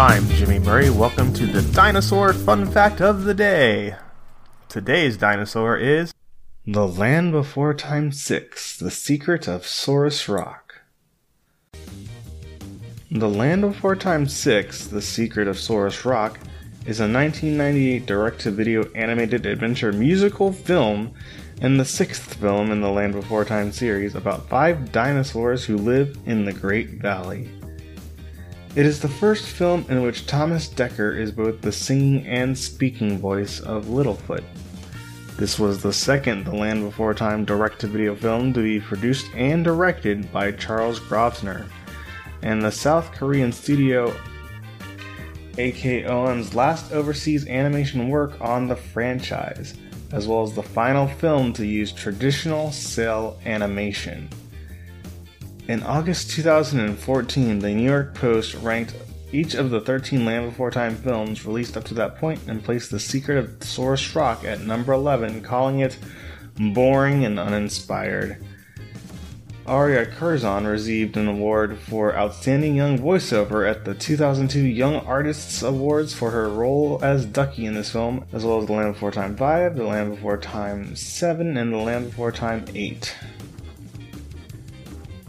I'm Jimmy Murray. Welcome to the Dinosaur Fun Fact of the Day. Today's dinosaur is The Land Before Time 6 The Secret of Saurus Rock. The Land Before Time 6 The Secret of Saurus Rock is a 1998 direct to video animated adventure musical film and the sixth film in the Land Before Time series about five dinosaurs who live in the Great Valley. It is the first film in which Thomas Dekker is both the singing and speaking voice of Littlefoot. This was the second The Land Before Time direct to video film to be produced and directed by Charles Grosvenor, and the South Korean studio AK last overseas animation work on the franchise, as well as the final film to use traditional cel animation. In August 2014, the New York Post ranked each of the 13 Land Before Time films released up to that point and placed The Secret of Saurus Rock at number 11, calling it boring and uninspired. Aria Curzon received an award for Outstanding Young Voiceover at the 2002 Young Artists Awards for her role as Ducky in this film, as well as The Land Before Time 5, The Land Before Time 7, and The Land Before Time 8.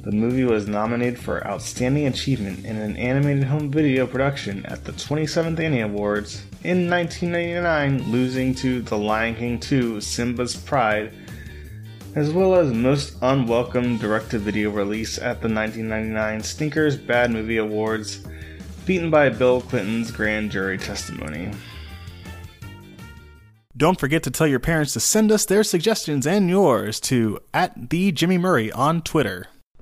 The movie was nominated for Outstanding Achievement in an Animated Home Video Production at the 27th Annie Awards in 1999, losing to The Lion King 2 Simba's Pride as well as Most Unwelcome Direct to Video release at the 1999 Stinkers Bad Movie Awards, beaten by Bill Clinton's grand jury testimony. Don't forget to tell your parents to send us their suggestions and yours to at the Jimmy Murray on Twitter.